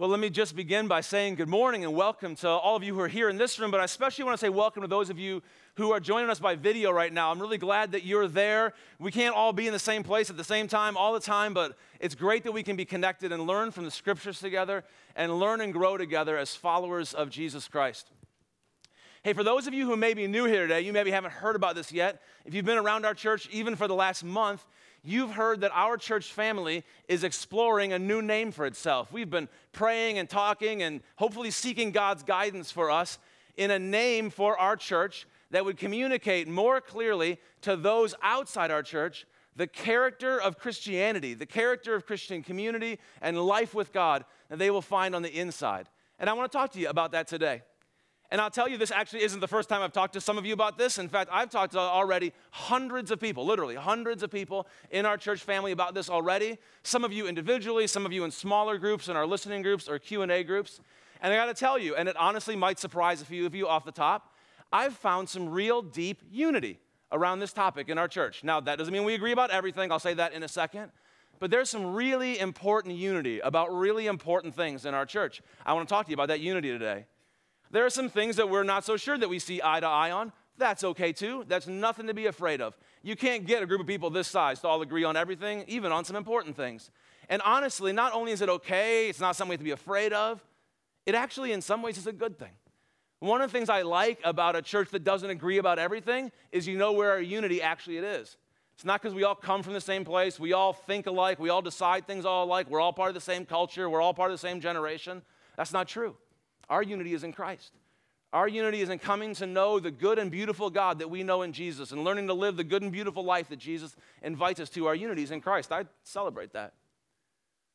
Well, let me just begin by saying good morning and welcome to all of you who are here in this room, but I especially want to say welcome to those of you who are joining us by video right now. I'm really glad that you're there. We can't all be in the same place at the same time all the time, but it's great that we can be connected and learn from the scriptures together and learn and grow together as followers of Jesus Christ. Hey, for those of you who may be new here today, you maybe haven't heard about this yet. If you've been around our church even for the last month, you've heard that our church family is exploring a new name for itself. We've been praying and talking and hopefully seeking God's guidance for us in a name for our church that would communicate more clearly to those outside our church the character of Christianity, the character of Christian community and life with God that they will find on the inside. And I want to talk to you about that today. And I'll tell you, this actually isn't the first time I've talked to some of you about this. In fact, I've talked to already hundreds of people, literally hundreds of people in our church family about this already. Some of you individually, some of you in smaller groups, in our listening groups or Q&A groups. And I got to tell you, and it honestly might surprise a few of you off the top, I've found some real deep unity around this topic in our church. Now, that doesn't mean we agree about everything. I'll say that in a second. But there's some really important unity about really important things in our church. I want to talk to you about that unity today. There are some things that we're not so sure that we see eye to eye on. That's okay too. That's nothing to be afraid of. You can't get a group of people this size to all agree on everything, even on some important things. And honestly, not only is it okay, it's not something we have to be afraid of, it actually, in some ways, is a good thing. One of the things I like about a church that doesn't agree about everything is you know where our unity actually it is. It's not because we all come from the same place, we all think alike, we all decide things all alike, we're all part of the same culture, we're all part of the same generation. That's not true. Our unity is in Christ. Our unity is in coming to know the good and beautiful God that we know in Jesus and learning to live the good and beautiful life that Jesus invites us to. Our unity is in Christ. I celebrate that.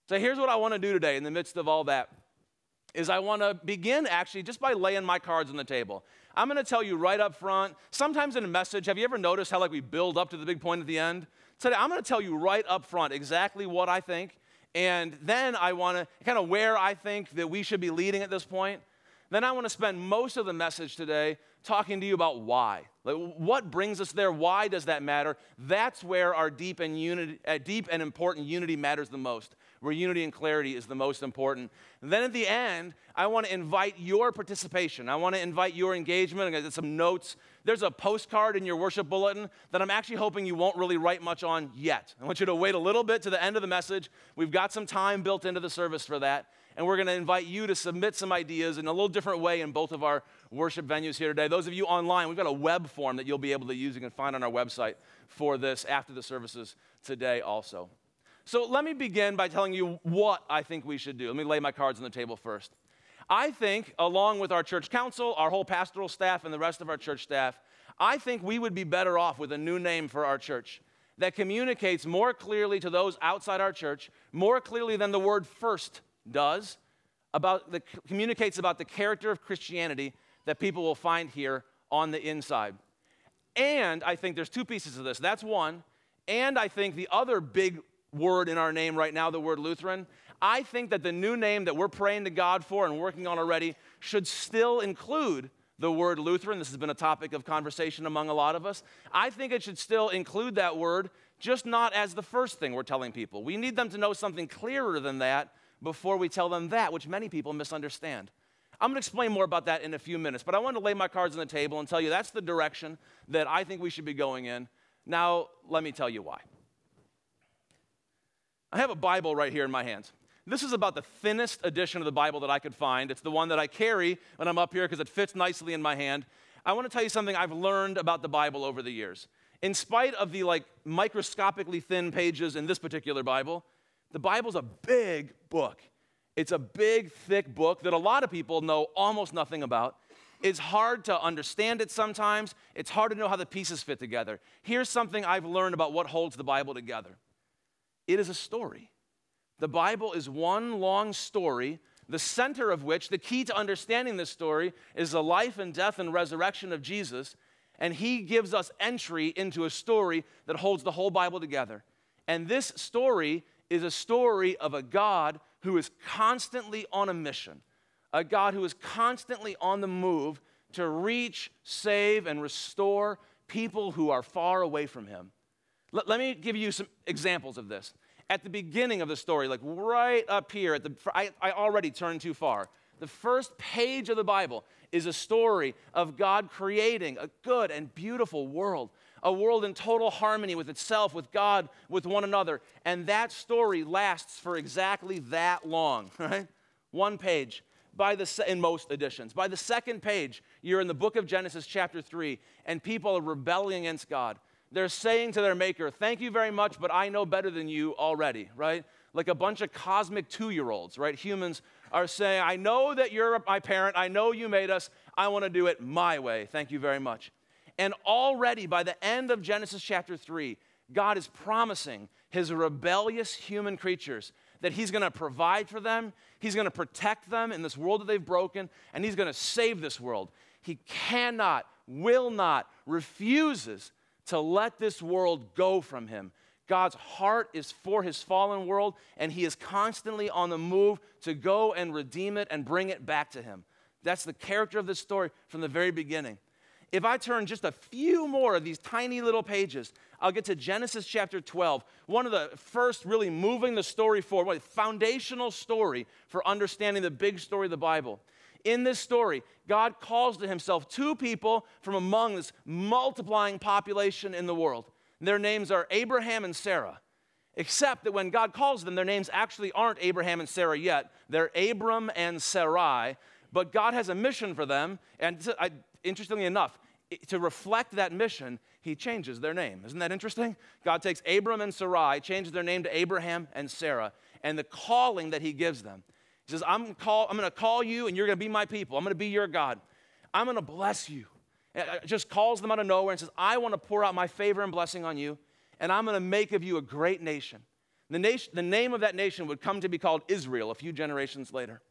So here's what I want to do today in the midst of all that is I want to begin actually just by laying my cards on the table. I'm going to tell you right up front. Sometimes in a message, have you ever noticed how like we build up to the big point at the end? Today I'm going to tell you right up front exactly what I think and then I want to kind of where I think that we should be leading at this point. Then I want to spend most of the message today talking to you about why. Like, what brings us there? Why does that matter? That's where our deep and, unity, uh, deep and important unity matters the most, where unity and clarity is the most important. And then at the end, I want to invite your participation. I want to invite your engagement. I got some notes. There's a postcard in your worship bulletin that I'm actually hoping you won't really write much on yet. I want you to wait a little bit to the end of the message. We've got some time built into the service for that and we're going to invite you to submit some ideas in a little different way in both of our worship venues here today. Those of you online, we've got a web form that you'll be able to use. Can find on our website for this after the services today also. So let me begin by telling you what I think we should do. Let me lay my cards on the table first. I think, along with our church council, our whole pastoral staff, and the rest of our church staff, I think we would be better off with a new name for our church that communicates more clearly to those outside our church, more clearly than the word first does about the, communicates about the character of Christianity that people will find here on the inside. And I think there's two pieces of this. That's one. And I think the other big word in our name right now, the word Lutheran, I think that the new name that we're praying to God for and working on already should still include the word Lutheran. This has been a topic of conversation among a lot of us. I think it should still include that word, just not as the first thing we're telling people. We need them to know something clearer than that before we tell them that, which many people misunderstand. I'm going to explain more about that in a few minutes, but I want to lay my cards on the table and tell you that's the direction that I think we should be going in. Now, let me tell you why. I have a Bible right here in my hands. This is about the thinnest edition of the Bible that I could find. It's the one that I carry when I'm up here because it fits nicely in my hand. I want to tell you something I've learned about the Bible over the years. In spite of the like microscopically thin pages in this particular Bible, the Bible's a big book. It's a big, thick book that a lot of people know almost nothing about. It's hard to understand it sometimes. It's hard to know how the pieces fit together. Here's something I've learned about what holds the Bible together it is a story. The Bible is one long story, the center of which, the key to understanding this story, is the life and death and resurrection of Jesus. And he gives us entry into a story that holds the whole Bible together. And this story is a story of a God who is constantly on a mission, a God who is constantly on the move to reach, save, and restore people who are far away from him. Let, let me give you some examples of this. At the beginning of the story, like right up here, at the, I, I already turned too far. The first page of the Bible is a story of God creating a good and beautiful world, a world in total harmony with itself, with God, with one another. And that story lasts for exactly that long, right? One page. By the in most editions. By the second page, you're in the book of Genesis chapter 3 and people are rebelling against God. They're saying to their maker, "Thank you very much, but I know better than you already," right? Like a bunch of cosmic 2-year-olds, right? Humans are saying, I know that you're my parent. I know you made us. I want to do it my way. Thank you very much. And already by the end of Genesis chapter 3, God is promising his rebellious human creatures that he's going to provide for them, he's going to protect them in this world that they've broken, and he's going to save this world. He cannot, will not, refuses to let this world go from him. God's heart is for his fallen world, and he is constantly on the move to go and redeem it and bring it back to him. That's the character of this story from the very beginning. If I turn just a few more of these tiny little pages, I'll get to Genesis chapter 12, one of the first really moving the story forward, foundational story for understanding the big story of the Bible. In this story, God calls to himself two people from among this multiplying population in the world. Their names are Abraham and Sarah. Except that when God calls them, their names actually aren't Abraham and Sarah yet. They're Abram and Sarai. But God has a mission for them. And interestingly enough, to reflect that mission, he changes their name. Isn't that interesting? God takes Abram and Sarai, changes their name to Abraham and Sarah, and the calling that he gives them. He says, I'm, I'm going to call you, and you're going to be my people. I'm going to be your God. I'm going to bless you. It just calls them out of nowhere and says, I want to pour out my favor and blessing on you, and I'm going to make of you a great nation. The, nation. the name of that nation would come to be called Israel a few generations later.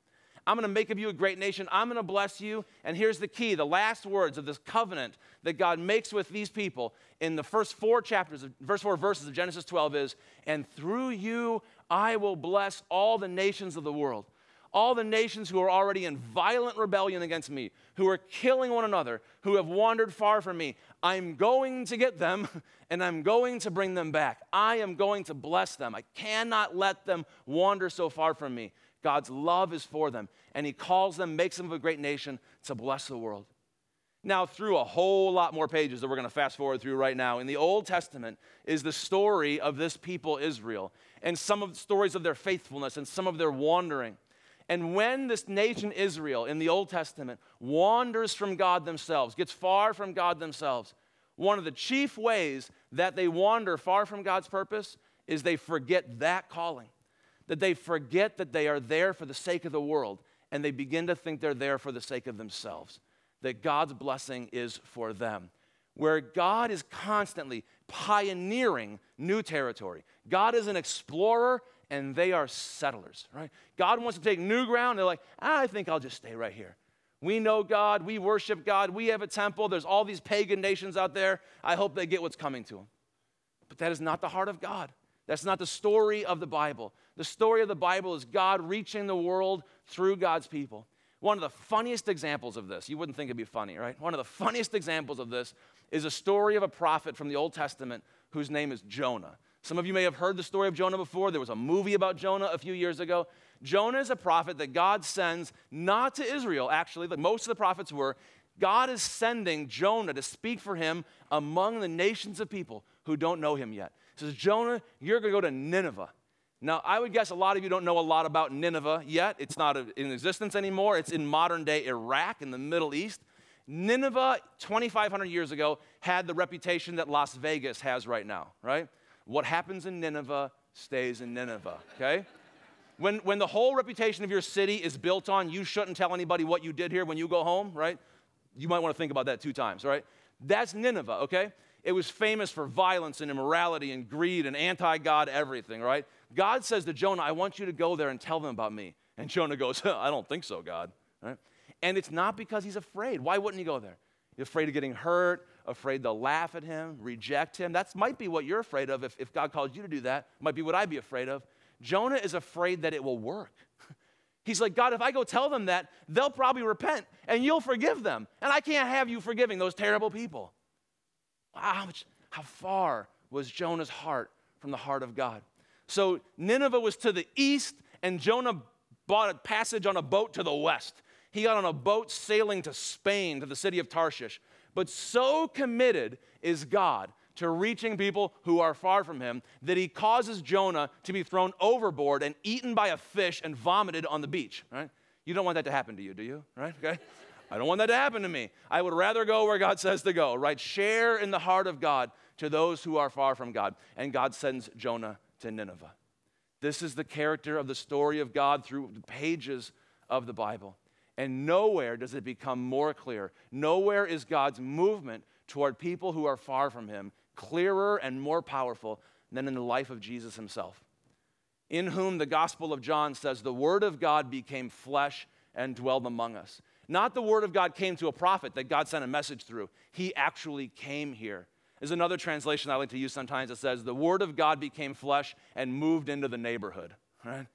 I'm going to make of you a great nation. I'm going to bless you. And here's the key the last words of this covenant that God makes with these people in the first four chapters, of, verse four verses of Genesis 12 is, and through you I will bless all the nations of the world all the nations who are already in violent rebellion against me, who are killing one another, who have wandered far from me. I'm going to get them and I'm going to bring them back. I am going to bless them. I cannot let them wander so far from me. God's love is for them, and He calls them, makes them a great nation to bless the world. Now, through a whole lot more pages that we're going to fast forward through right now, in the Old Testament is the story of this people, Israel, and some of the stories of their faithfulness and some of their wandering. And when this nation Israel in the Old Testament wanders from God themselves, gets far from God themselves, one of the chief ways that they wander far from God's purpose is they forget that calling. That they forget that they are there for the sake of the world and they begin to think they're there for the sake of themselves. That God's blessing is for them. Where God is constantly pioneering new territory. God is an explorer and they are settlers, right? God wants to take new ground. They're like, I think I'll just stay right here. We know God, we worship God, we have a temple. There's all these pagan nations out there. I hope they get what's coming to them. But that is not the heart of God. That's not the story of the Bible. The story of the Bible is God reaching the world through God's people. One of the funniest examples of this, you wouldn't think it'd be funny, right? One of the funniest examples of this is a story of a prophet from the Old Testament whose name is Jonah. Some of you may have heard the story of Jonah before. There was a movie about Jonah a few years ago. Jonah is a prophet that God sends not to Israel, actually, like most of the prophets were. God is sending Jonah to speak for him among the nations of people who don't know him yet. He says, Jonah, you're going to go to Nineveh. Now, I would guess a lot of you don't know a lot about Nineveh yet. It's not in existence anymore. It's in modern day Iraq in the Middle East. Nineveh, 2,500 years ago, had the reputation that Las Vegas has right now, right? What happens in Nineveh stays in Nineveh, okay? When, when the whole reputation of your city is built on you shouldn't tell anybody what you did here when you go home, right? You might want to think about that two times, right? That's Nineveh, okay? It was famous for violence and immorality and greed and anti God everything, right? God says to Jonah, I want you to go there and tell them about me. And Jonah goes, I don't think so, God. Right? And it's not because he's afraid. Why wouldn't he go there? Afraid of getting hurt, afraid they'll laugh at him, reject him. That might be what you're afraid of if, if God calls you to do that. Might be what I'd be afraid of. Jonah is afraid that it will work. He's like, God, if I go tell them that, they'll probably repent and you'll forgive them. And I can't have you forgiving those terrible people. Wow, how, much, how far was Jonah's heart from the heart of God? So Nineveh was to the east, and Jonah bought a passage on a boat to the west. He got on a boat sailing to Spain, to the city of Tarshish. But so committed is God to reaching people who are far from him that he causes Jonah to be thrown overboard and eaten by a fish and vomited on the beach, right? You don't want that to happen to you, do you? Right? Okay? I don't want that to happen to me. I would rather go where God says to go, right? Share in the heart of God to those who are far from God. And God sends Jonah to Nineveh. This is the character of the story of God through the pages of the Bible. And nowhere does it become more clear. Nowhere is God's movement toward people who are far from Him clearer and more powerful than in the life of Jesus Himself, in whom the Gospel of John says, The Word of God became flesh and dwelled among us. Not the Word of God came to a prophet that God sent a message through, He actually came here. There's another translation I like to use sometimes that says, The Word of God became flesh and moved into the neighborhood, right?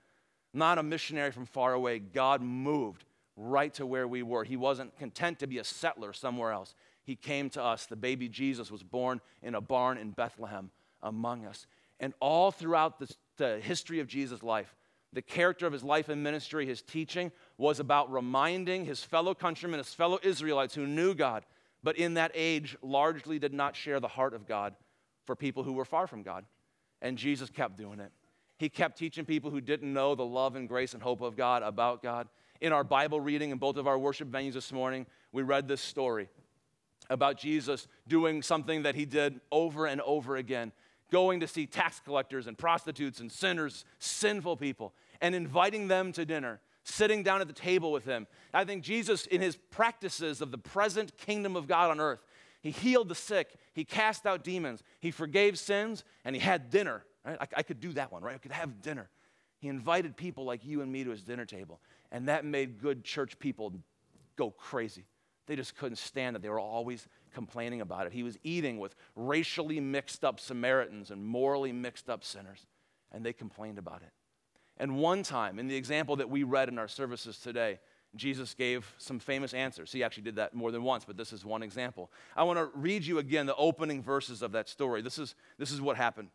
Not a missionary from far away. God moved right to where we were. He wasn't content to be a settler somewhere else. He came to us. The baby Jesus was born in a barn in Bethlehem among us. And all throughout the, the history of Jesus' life, the character of his life and ministry, his teaching, was about reminding his fellow countrymen, his fellow Israelites who knew God, but in that age largely did not share the heart of God for people who were far from God. And Jesus kept doing it. He kept teaching people who didn't know the love and grace and hope of God about God. In our Bible reading in both of our worship venues this morning, we read this story about Jesus doing something that he did over and over again going to see tax collectors and prostitutes and sinners, sinful people, and inviting them to dinner, sitting down at the table with him. I think Jesus, in his practices of the present kingdom of God on earth, he healed the sick, he cast out demons, he forgave sins, and he had dinner. Right? I, I could do that one, right? I could have dinner. He invited people like you and me to his dinner table, and that made good church people go crazy. They just couldn't stand it. They were always complaining about it. He was eating with racially mixed up Samaritans and morally mixed up sinners, and they complained about it. And one time, in the example that we read in our services today, Jesus gave some famous answers. He actually did that more than once, but this is one example. I want to read you again the opening verses of that story. This is, this is what happened.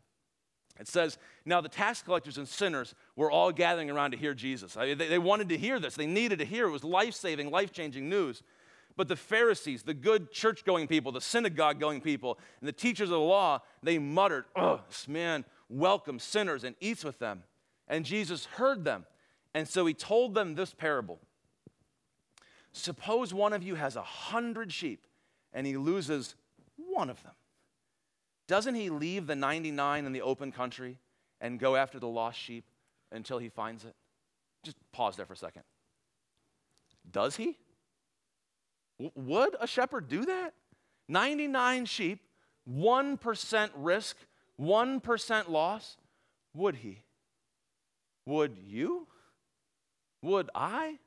It says, Now the tax collectors and sinners were all gathering around to hear Jesus. I mean, they, they wanted to hear this, they needed to hear. It was life saving, life changing news. But the Pharisees, the good church going people, the synagogue going people, and the teachers of the law, they muttered, Oh, this man welcomes sinners and eats with them. And Jesus heard them. And so he told them this parable Suppose one of you has a hundred sheep and he loses one of them. Doesn't he leave the 99 in the open country and go after the lost sheep until he finds it? Just pause there for a second. Does he? would a shepherd do that? 99 sheep, 1% risk, 1% loss. Would he? Would you? Would I?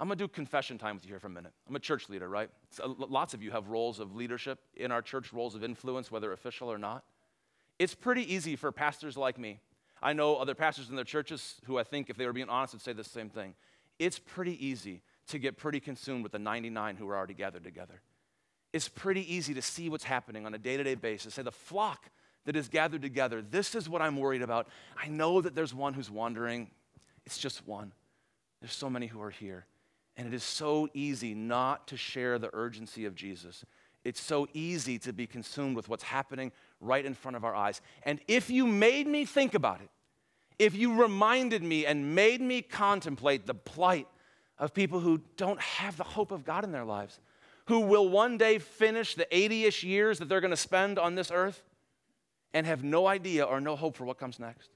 I'm going to do confession time with you here for a minute. I'm a church leader, right? So uh, lots of you have roles of leadership in our church, roles of influence, whether official or not. It's pretty easy for pastors like me. I know other pastors in their churches who I think, if they were being honest, would say the same thing. It's pretty easy to get pretty consumed with the 99 who are already gathered together. It's pretty easy to see what's happening on a day to day basis. Say, the flock that is gathered together, this is what I'm worried about. I know that there's one who's wandering, it's just one. There's so many who are here. And it is so easy not to share the urgency of Jesus. It's so easy to be consumed with what's happening right in front of our eyes. And if you made me think about it, if you reminded me and made me contemplate the plight of people who don't have the hope of God in their lives, who will one day finish the 80 ish years that they're going to spend on this earth and have no idea or no hope for what comes next,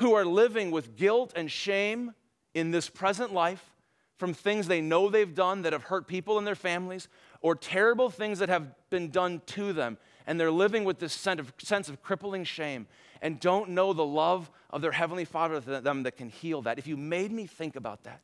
who are living with guilt and shame in this present life from things they know they've done that have hurt people and their families or terrible things that have been done to them. And they're living with this sense of, sense of crippling shame and don't know the love of their Heavenly Father to them that can heal that. If you made me think about that,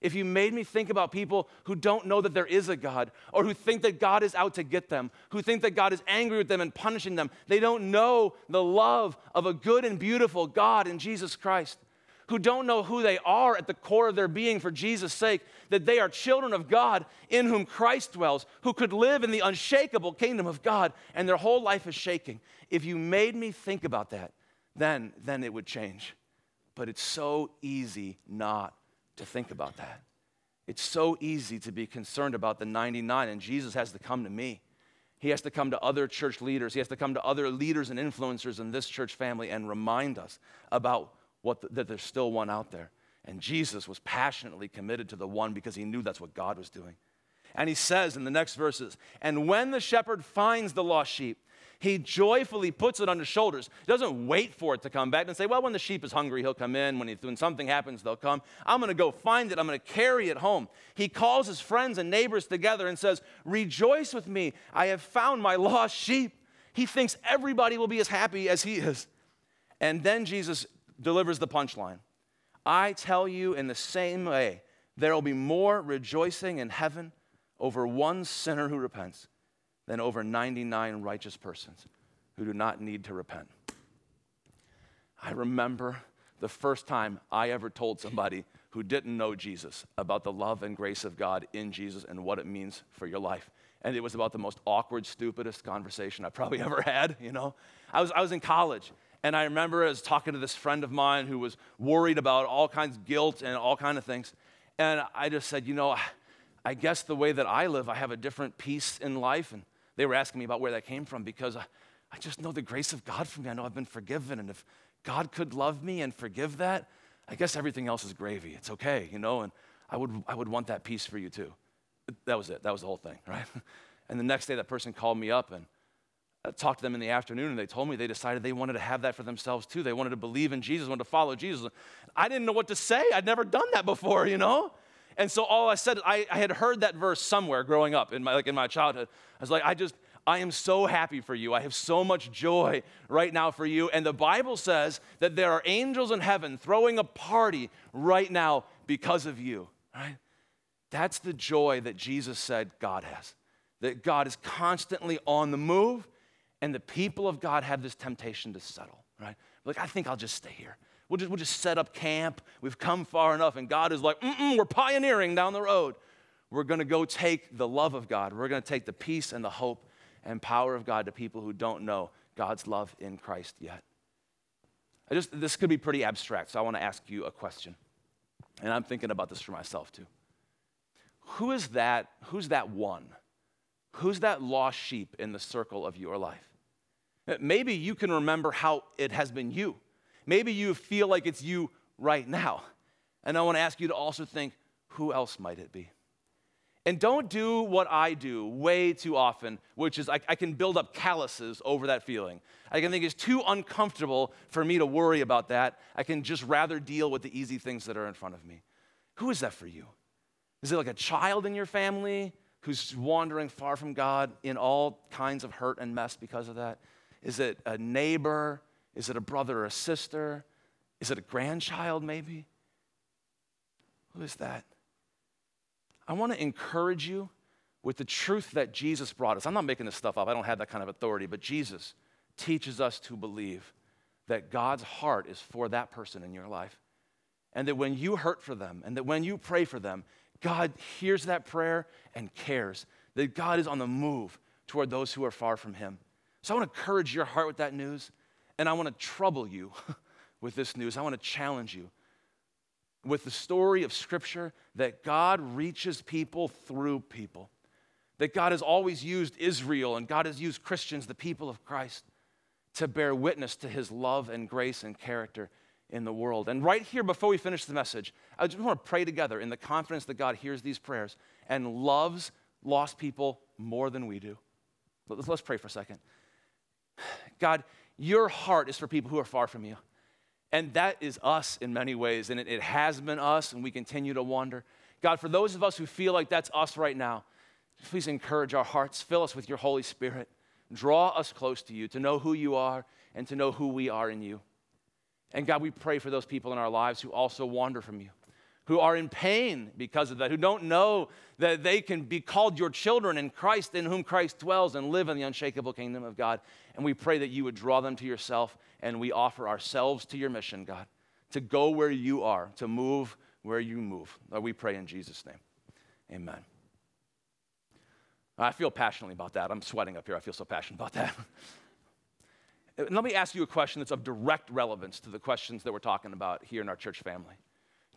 if you made me think about people who don't know that there is a God, or who think that God is out to get them, who think that God is angry with them and punishing them, they don't know the love of a good and beautiful God in Jesus Christ, who don't know who they are at the core of their being for Jesus' sake, that they are children of God in whom Christ dwells, who could live in the unshakable kingdom of God, and their whole life is shaking. If you made me think about that, then, then it would change. But it's so easy not to think about that. It's so easy to be concerned about the 99, and Jesus has to come to me. He has to come to other church leaders. He has to come to other leaders and influencers in this church family and remind us about what the, that there's still one out there. And Jesus was passionately committed to the one because he knew that's what God was doing. And he says in the next verses, and when the shepherd finds the lost sheep, he joyfully puts it on his shoulders. He doesn't wait for it to come back and say, Well, when the sheep is hungry, he'll come in. When, he, when something happens, they'll come. I'm going to go find it. I'm going to carry it home. He calls his friends and neighbors together and says, Rejoice with me. I have found my lost sheep. He thinks everybody will be as happy as he is. And then Jesus delivers the punchline I tell you, in the same way, there will be more rejoicing in heaven over one sinner who repents than over 99 righteous persons who do not need to repent. I remember the first time I ever told somebody who didn't know Jesus about the love and grace of God in Jesus and what it means for your life. And it was about the most awkward, stupidest conversation I probably ever had, you know. I was, I was in college, and I remember I was talking to this friend of mine who was worried about all kinds of guilt and all kind of things. And I just said, you know, I guess the way that I live, I have a different peace in life. And they were asking me about where that came from because I, I just know the grace of God for me. I know I've been forgiven. And if God could love me and forgive that, I guess everything else is gravy. It's okay, you know, and I would, I would want that peace for you too. That was it. That was the whole thing, right? And the next day, that person called me up and I talked to them in the afternoon, and they told me they decided they wanted to have that for themselves too. They wanted to believe in Jesus, wanted to follow Jesus. I didn't know what to say. I'd never done that before, you know? And so all I said, I, I had heard that verse somewhere growing up in my, like in my childhood. I was like, I just, I am so happy for you. I have so much joy right now for you. And the Bible says that there are angels in heaven throwing a party right now because of you, right? That's the joy that Jesus said God has. That God is constantly on the move, and the people of God have this temptation to settle, right? Like, I think I'll just stay here. We'll just, we'll just set up camp. We've come far enough. And God is like, "Mm, we're pioneering down the road. We're going to go take the love of God. We're going to take the peace and the hope and power of God to people who don't know God's love in Christ yet. I just, this could be pretty abstract, so I want to ask you a question. And I'm thinking about this for myself too. Who is that? Who's that one? Who's that lost sheep in the circle of your life? Maybe you can remember how it has been you. Maybe you feel like it's you right now. And I want to ask you to also think who else might it be? And don't do what I do way too often, which is I, I, can build up calluses over that feeling. I can think it's too uncomfortable for me to worry about that. I can just rather deal with the easy things that are in front of me. Who is that for you? Is it like a child in your family who's wandering far from God in all kinds of hurt and mess because of that? Is it a neighbor? Is it a brother or a sister? Is it a grandchild, maybe? Who is that? I want to encourage you with the truth that Jesus brought us. I'm not making this stuff up, I don't have that kind of authority, but Jesus teaches us to believe that God's heart is for that person in your life. And that when you hurt for them and that when you pray for them, God hears that prayer and cares. That God is on the move toward those who are far from Him. So I want to encourage your heart with that news. And I want to trouble you with this news. I want to challenge you with the story of Scripture that God reaches people through people. That God has always used Israel and God has used Christians, the people of Christ, to bear witness to his love and grace and character in the world. And right here, before we finish the message, I just want to pray together in the confidence that God hears these prayers and loves lost people more than we do. Let's pray for a second. God, your heart is for people who are far from you. And that is us in many ways, and it, has been us, and we continue to wander. God, for those of us who feel like that's us right now, please encourage our hearts, fill us with your Holy Spirit, draw us close to you to know who you are and to know who we are in you. And God, we pray for those people in our lives who also wander from you who are in pain because of that, who don't know that they can be called your children in Christ, in whom Christ dwells, and live in the unshakable kingdom of God. And we pray that you would draw them to yourself, and we offer ourselves to your mission, God, to go where you are, to move where you move. Lord, we pray in Jesus' name. Amen. I feel passionately about that. I'm sweating up here. I feel so passionate about that. And let me ask you a question that's of direct relevance to the questions that we're talking about here in our church family.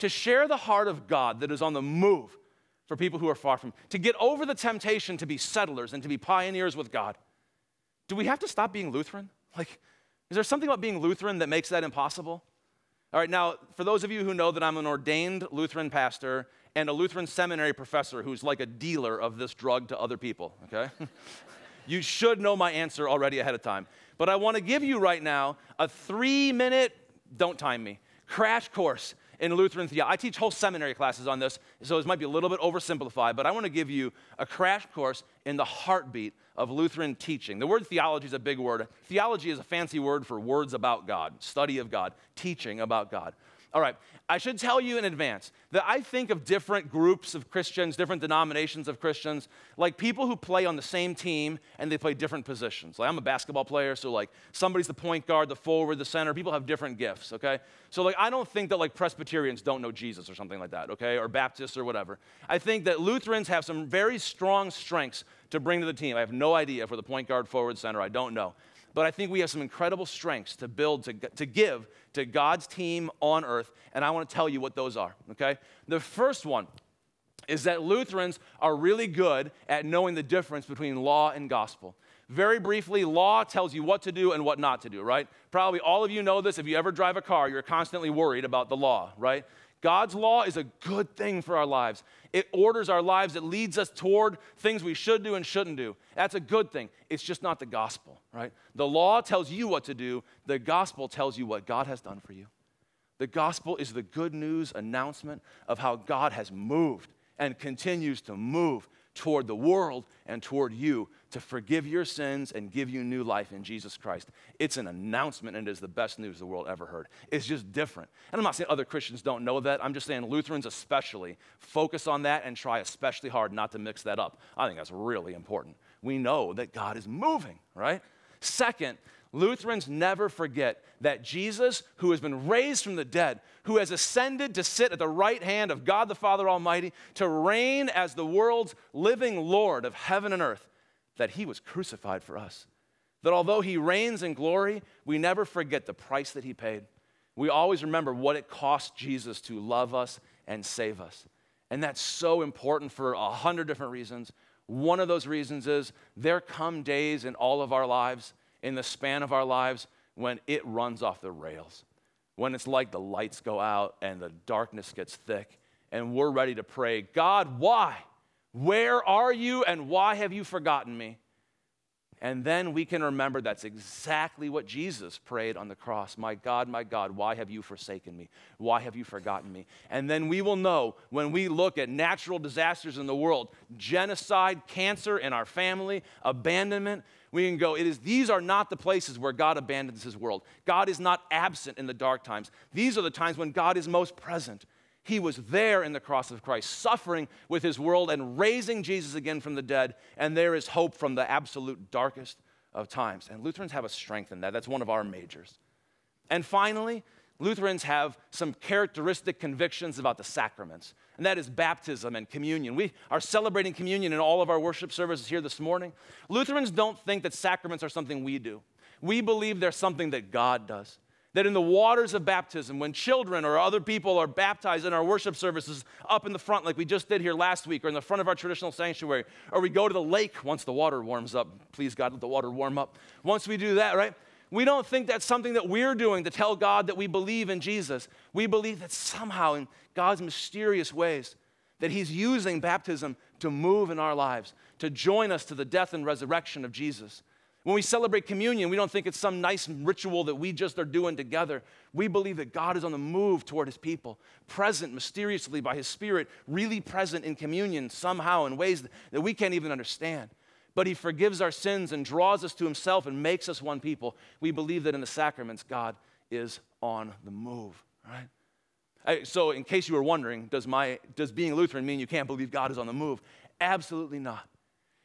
To share the heart of God that is on the move for people who are far from, to get over the temptation to be settlers and to be pioneers with God, do we have to stop being Lutheran? Like, is there something about being Lutheran that makes that impossible? All right, now, for those of you who know that I'm an ordained Lutheran pastor and a Lutheran seminary professor who's like a dealer of this drug to other people, okay? you should know my answer already ahead of time. But I want to give you right now a three minute, don't time me, crash course in Lutheran theology. I teach whole seminary classes on this, so this might be a little bit oversimplified, but I want to give you a crash course in the heartbeat of Lutheran teaching. The word theology is a big word. Theology is a fancy word for words about God, study of God, teaching about God. All right, I should tell you in advance that I think of different groups of Christians, different denominations of Christians, like people who play on the same team and they play different positions. Like I'm a basketball player, so like somebody's the point guard, the forward, the center. People have different gifts, okay? So like I don't think that like Presbyterians don't know Jesus or something like that, okay? Or Baptists or whatever. I think that Lutherans have some very strong strengths to bring to the team. I have no idea for the point guard, forward, center. I don't know but I think we have some incredible strengths to build, to, to give to God's team on earth, and I want to tell you what those are, okay? The first one is that Lutherans are really good at knowing the difference between law and gospel. Very briefly, law tells you what to do and what not to do, right? Probably all of you know this. If you ever drive a car, you're constantly worried about the law, right? God's law is a good thing for our lives. It orders our lives, it leads us toward things we should do and shouldn't do. That's a good thing. It's just not the gospel, right? The law tells you what to do, the gospel tells you what God has done for you. The gospel is the good news announcement of how God has moved and continues to move toward the world and toward you to forgive your sins and give you new life in Jesus Christ. It's an announcement and it is the best news the world ever heard. It's just different. And I'm not saying other Christians don't know that. I'm just saying Lutherans, especially, focus on that and try especially hard not to mix that up. I think that's really important. We know that God is moving, right? Second, Lutherans never forget that Jesus, who has been raised from the dead, who has ascended to sit at the right hand of God the Father Almighty, to reign as the world's living Lord of heaven and earth, that he was crucified for us. That although he reigns in glory, we never forget the price that he paid. We always remember what it cost Jesus to love us and save us. And that's so important for a hundred different reasons. One of those reasons is there come days in all of our lives, in the span of our lives, when it runs off the rails. When it's like the lights go out and the darkness gets thick, and we're ready to pray, God, why? Where are you and why have you forgotten me? And then we can remember that's exactly what Jesus prayed on the cross. My God, my God, why have you forsaken me? Why have you forgotten me? And then we will know when we look at natural disasters in the world, genocide, cancer in our family, abandonment, we can go, it is these are not the places where God abandons his world. God is not absent in the dark times. These are the times when God is most present. He was there in the cross of Christ, suffering with his world and raising Jesus again from the dead. And there is hope from the absolute darkest of times. And Lutherans have a strength in that. That's one of our majors. And finally, Lutherans have some characteristic convictions about the sacraments, and that is baptism and communion. We are celebrating communion in all of our worship services here this morning. Lutherans don't think that sacraments are something we do, we believe they're something that God does that in the waters of baptism, when children or other people are baptized in our worship services up in the front, like we just did here last week, or in the front of our traditional sanctuary, or we go to the lake once the water warms up. Please, God, let the water warm up. Once we do that, right? We don't think that's something that we're doing to tell God that we believe in Jesus. We believe that somehow, in God's mysterious ways, that He's using baptism to move in our lives, to join us to the death and resurrection of Jesus. When we celebrate communion, we don't think it's some nice ritual that we just are doing together. We believe that God is on the move toward his people, present mysteriously by his Spirit, really present in communion somehow in ways that we can't even understand. But he forgives our sins and draws us to himself and makes us one people. We believe that in the sacraments, God is on the move, right? So, in case you were wondering, does, my, does being Lutheran mean you can't believe God is on the move? Absolutely not.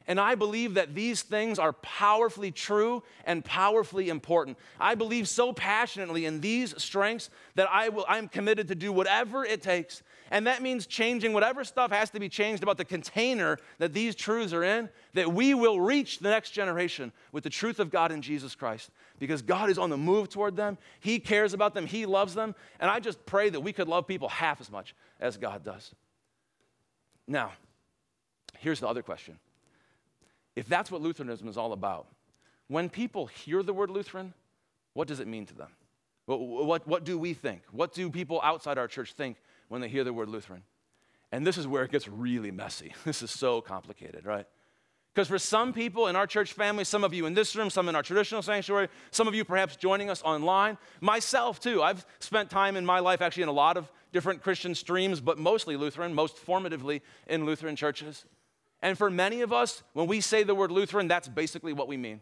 And I believe that these things are powerfully true and powerfully important. I believe so passionately in these strengths that I will I'm committed to do whatever it takes. And that means changing whatever stuff has to be changed about the container that these truths are in, that we will reach the next generation with the truth of God in Jesus Christ. Because God is on the move toward them. He cares about them. He loves them. And I just pray that we could love people half as much as God does. Now, here's the other question if that's what Lutheranism is all about, when people hear the word Lutheran, what does it mean to them? What, what, what, do we think? What do people outside our church think when they hear the word Lutheran? And this is where it gets really messy. This is so complicated, right? Because for some people in our church family, some of you in this room, some in our traditional sanctuary, some of you perhaps joining us online, myself too, I've spent time in my life actually in a lot of different Christian streams, but mostly Lutheran, most formatively in Lutheran churches. And for many of us, when we say the word Lutheran, that's basically what we mean.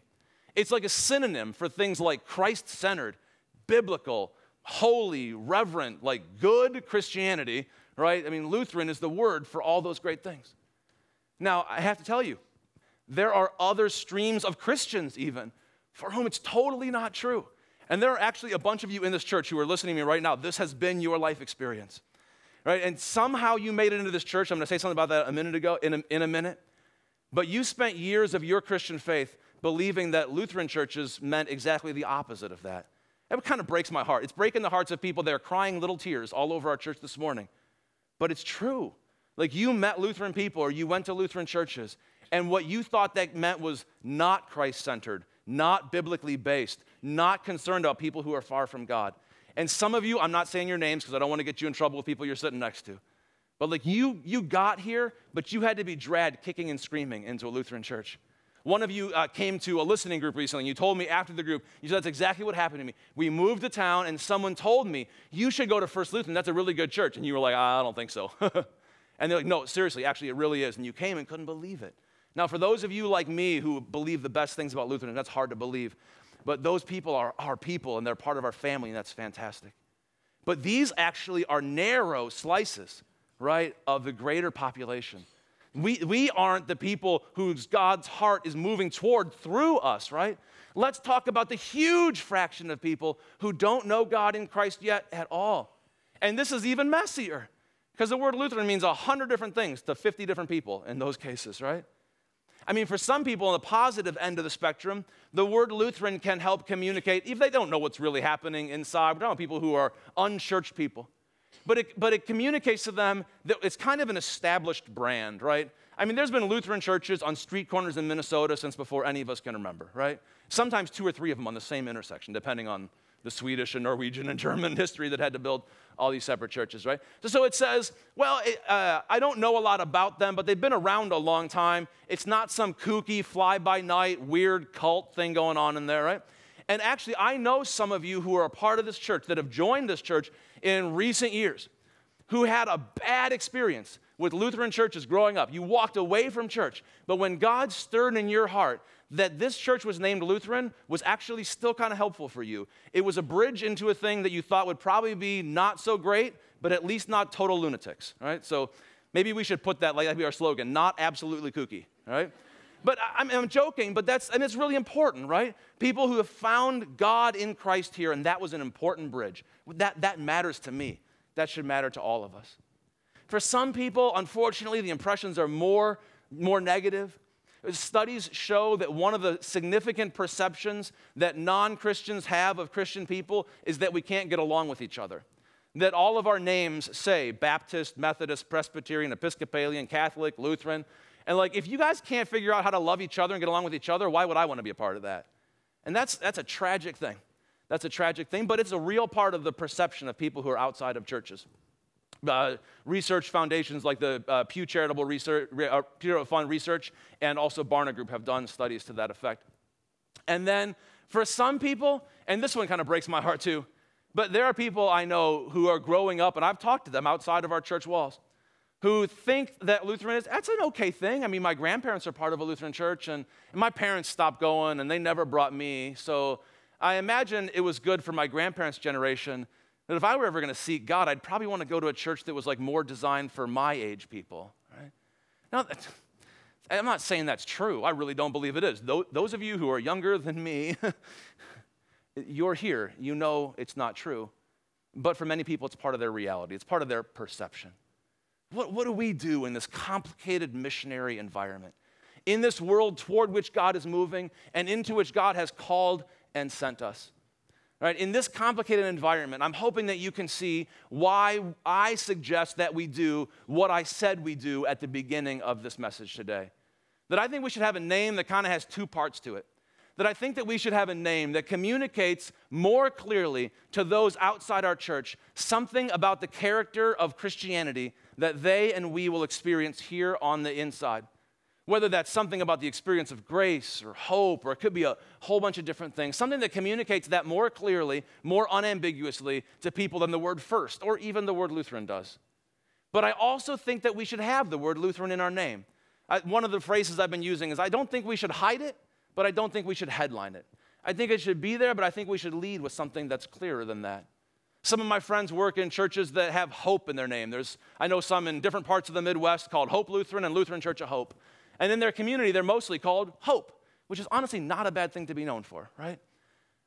It's like a synonym for things like Christ centered, biblical, holy, reverent, like good Christianity, right? I mean, Lutheran is the word for all those great things. Now, I have to tell you, there are other streams of Christians, even, for whom it's totally not true. And there are actually a bunch of you in this church who are listening to me right now. This has been your life experience right? And somehow you made it into this church. I'm going to say something about that a minute ago, in a, in a minute. But you spent years of your Christian faith believing that Lutheran churches meant exactly the opposite of that. That kind of breaks my heart. It's breaking the hearts of people that are crying little tears all over our church this morning. But it's true. Like you met Lutheran people or you went to Lutheran churches, and what you thought that meant was not Christ centered, not biblically based, not concerned about people who are far from God. And some of you, I'm not saying your names because I don't want to get you in trouble with people you're sitting next to. But like you, you got here, but you had to be dragged kicking and screaming into a Lutheran church. One of you uh, came to a listening group recently, and you told me after the group, you said, That's exactly what happened to me. We moved to town, and someone told me, You should go to First Lutheran. That's a really good church. And you were like, I don't think so. and they're like, No, seriously, actually, it really is. And you came and couldn't believe it. Now, for those of you like me who believe the best things about Lutheran, that's hard to believe. But those people are our people, and they're part of our family, and that's fantastic. But these actually are narrow slices, right, of the greater population. We, we aren't the people whose God's heart is moving toward through us, right? Let's talk about the huge fraction of people who don't know God in Christ yet at all. And this is even messier because the word Lutheran means 100 different things to 50 different people in those cases, right? I mean, for some people on the positive end of the spectrum, the word Lutheran can help communicate, if they don't know what's really happening inside. We're talking about people who are unchurched people. But it, but it communicates to them that it's kind of an established brand, right? I mean, there's been Lutheran churches on street corners in Minnesota since before any of us can remember, right? Sometimes two or three of them on the same intersection, depending on the Swedish and Norwegian and German history that had to build all these separate churches, right? So, so it says, well, it, uh, I don't know a lot about them, but they've been around a long time. It's not some kooky, fly by night, weird cult thing going on in there, right? And actually, I know some of you who are a part of this church that have joined this church in recent years who had a bad experience with Lutheran churches growing up. You walked away from church, but when God stirred in your heart that this church was named Lutheran was actually still kind of helpful for you. It was a bridge into a thing that you thought would probably be not so great, but at least not total lunatics, right? So maybe we should put that like that be our slogan, not absolutely kooky, right? But I'm, I'm joking, but that's, and it's really important, right? People who have found God in Christ here, and that was an important bridge. That, that matters to me. That should matter to all of us. For some people, unfortunately, the impressions are more, more negative. Studies show that one of the significant perceptions that non Christians have of Christian people is that we can't get along with each other. That all of our names say Baptist, Methodist, Presbyterian, Episcopalian, Catholic, Lutheran. And like, if you guys can't figure out how to love each other and get along with each other, why would I want to be a part of that? And that's, that's a tragic thing. That's a tragic thing, but it's a real part of the perception of people who are outside of churches. Uh, research foundations like the uh, Pew Charitable research, uh, Pew Fund Research and also Barna Group have done studies to that effect. And then for some people, and this one kind of breaks my heart too, but there are people I know who are growing up, and I've talked to them outside of our church walls, who think that Lutheran is, that's an okay thing. I mean, my grandparents are part of a Lutheran church, and, and my parents stopped going, and they never brought me. So I imagine it was good for my grandparents' generation that if I were ever going to seek God, I'd probably want to go to a church that was like more designed for my age people, right? Now, I'm not saying that's true. I really don't believe it is. Those of you who are younger than me, you're here. You know it's not true. But for many people, it's part of their reality, it's part of their perception. What, what do we do in this complicated missionary environment? In this world toward which God is moving and into which God has called and sent us. Right? In this complicated environment, I'm hoping that you can see why I suggest that we do what I said we do at the beginning of this message today. That I think we should have a name that kind of has two parts to it. That I think that we should have a name that communicates more clearly to those outside our church something about the character of Christianity that they and we will experience here on the inside. Whether that's something about the experience of grace or hope, or it could be a whole bunch of different things, something that communicates that more clearly, more unambiguously to people than the word first, or even the word Lutheran does. But I also think that we should have the word Lutheran in our name. I, one of the phrases I've been using is I don't think we should hide it, but I don't think we should headline it. I think it should be there, but I think we should lead with something that's clearer than that. Some of my friends work in churches that have hope in their name. There's, I know some in different parts of the Midwest called Hope Lutheran and Lutheran Church of Hope. And in their community, they're mostly called Hope, which is honestly not a bad thing to be known for, right?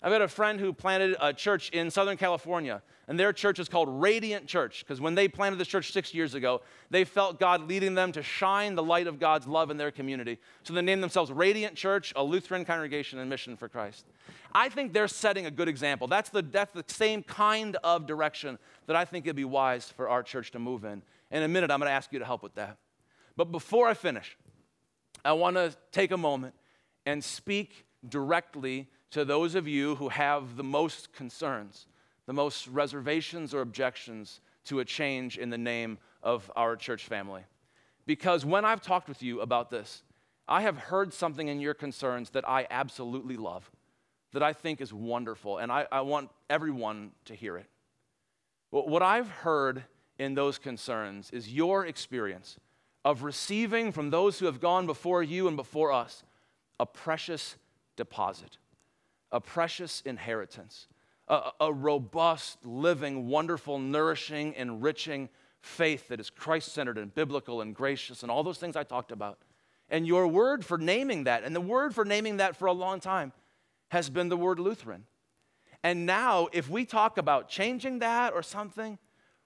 I've got a friend who planted a church in Southern California, and their church is called Radiant Church because when they planted this church six years ago, they felt God leading them to shine the light of God's love in their community. So they named themselves Radiant Church, a Lutheran congregation and mission for Christ. I think they're setting a good example. That's the, that's the same kind of direction that I think it'd be wise for our church to move in. In a minute, I'm going to ask you to help with that. But before I finish, I want to take a moment and speak directly to those of you who have the most concerns, the most reservations or objections to a change in the name of our church family. Because when I've talked with you about this, I have heard something in your concerns that I absolutely love, that I think is wonderful, and I, I want everyone to hear it. What I've heard in those concerns is your experience of receiving from those who have gone before you and before us a precious deposit, a precious inheritance, a, a robust, living, wonderful, nourishing, enriching faith that is Christ centered and biblical and gracious and all those things I talked about. And your word for naming that, and the word for naming that for a long time, has been the word Lutheran. And now, if we talk about changing that or something,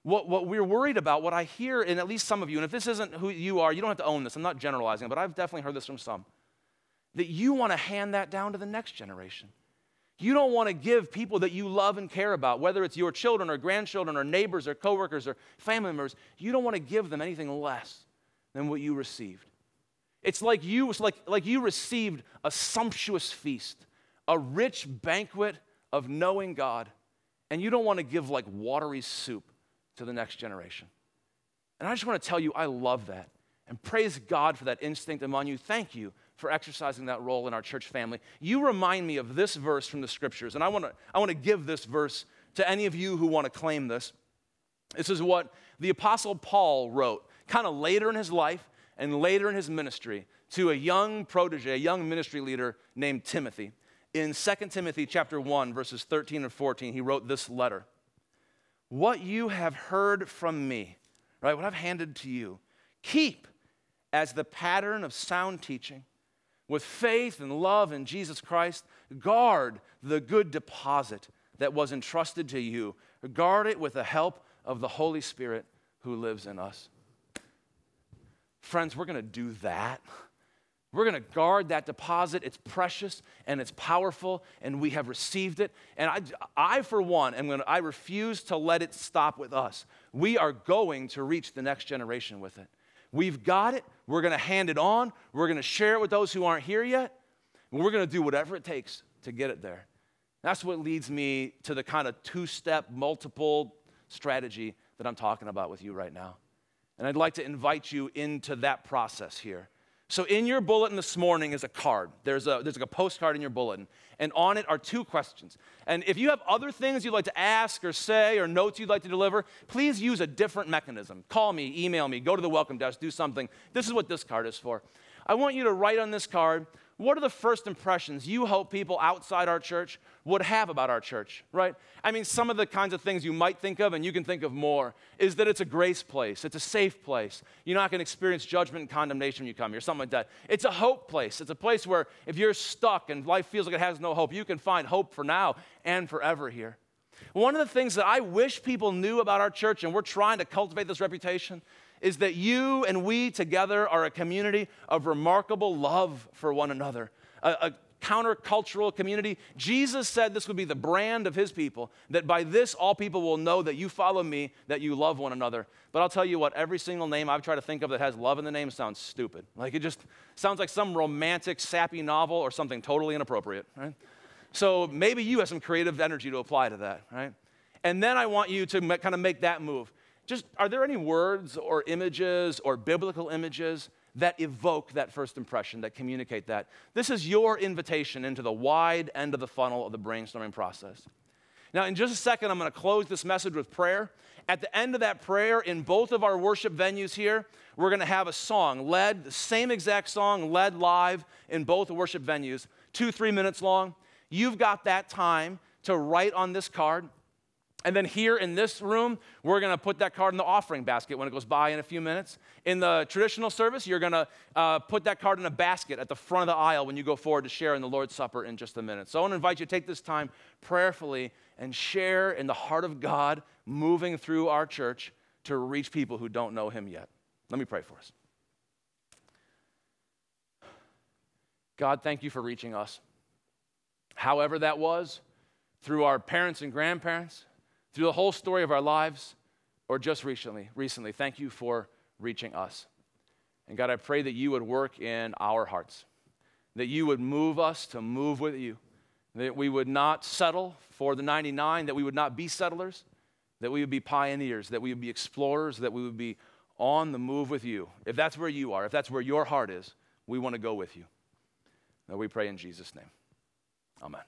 what, what we're worried about, what I hear in at least some of you, and if this isn't who you are, you don't have to own this, I'm not generalizing, but I've definitely heard this from some, that you want to hand that down to the next generation. You don't want to give people that you love and care about, whether it's your children or grandchildren or neighbors or coworkers or family members, you don't want to give them anything less than what you received. It's like you, it's like, like you received a sumptuous feast, a rich banquet of knowing God, and you don't want to give like watery soup to the next generation. And I just want to tell you, I love that. And praise God for that instinct among you. Thank you for exercising that role in our church family. You remind me of this verse from the scriptures, and I want to, I want to give this verse to any of you who want to claim this. This is what the Apostle Paul wrote, kind of later in his life and later in his ministry, to a young protege, a young ministry leader named Timothy. In 2 Timothy chapter 1, verses 13 and 14, he wrote this letter what you have heard from me, right? What I've handed to you, keep as the pattern of sound teaching with faith and love in Jesus Christ. Guard the good deposit that was entrusted to you. Guard it with the help of the Holy Spirit who lives in us. Friends, we're going to do that. We're going to guard that deposit. It's precious and it's powerful, and we have received it. And I, I for one, am going to, I refuse to let it stop with us. We are going to reach the next generation with it. We've got it. We're going to hand it on. We're going to share it with those who aren't here yet. And we're going to do whatever it takes to get it there. That's what leads me to the kind of two step, multiple strategy that I'm talking about with you right now. And I'd like to invite you into that process here. So, in your bulletin this morning is a card. There's, a, there's like a postcard in your bulletin. And on it are two questions. And if you have other things you'd like to ask or say or notes you'd like to deliver, please use a different mechanism. Call me, email me, go to the welcome desk, do something. This is what this card is for. I want you to write on this card what are the first impressions you hope people outside our church would have about our church, right? I mean, some of the kinds of things you might think of, and you can think of more, is that it's a grace place, it's a safe place. You're not going to experience judgment and condemnation when you come here, something like that. It's a hope place. It's a place where if you're stuck and life feels like it has no hope, you can find hope for now and forever here. One of the things that I wish people knew about our church, and we're trying to cultivate this reputation, is that you and we together are a community of remarkable love for one another, a, a countercultural community. Jesus said this would be the brand of his people, that by this all people will know that you follow me, that you love one another. But I'll tell you what, every single name I've tried to think of that has love in the name sounds stupid. Like it just sounds like some romantic, sappy novel or something totally inappropriate, right? So maybe you have some creative energy to apply to that, right? And then I want you to kind of make that move just are there any words or images or biblical images that evoke that first impression, that communicate that? This is your invitation into the wide end of the funnel of the brainstorming process. Now, in just a second, I'm going to close this message with prayer. At the end of that prayer, in both of our worship venues here, we're going to have a song led, the same exact song led live in both worship venues, two, three minutes long. You've got that time to write on this card and then here in this room, we're going to put that card in the offering basket when it goes by in a few minutes. In the traditional service, you're going to uh, put that card in a basket at the front of the aisle when you go forward to share in the Lord's Supper in just a minute. So I want to invite you to take this time prayerfully and share in the heart of God moving through our church to reach people who don't know Him yet. Let me pray for us. God, thank you for reaching us. However, that was through our parents and grandparents through the whole story of our lives or just recently. Recently, thank you for reaching us. And God, I pray that you would work in our hearts, that you would move us to move with you, that we would not settle for the 99, that we would not be settlers, that we would be pioneers, that we would be explorers, that we would be on the move with you. If that's where you are, if that's where your heart is, we want to go with you. Now we pray in Jesus' name. Amen.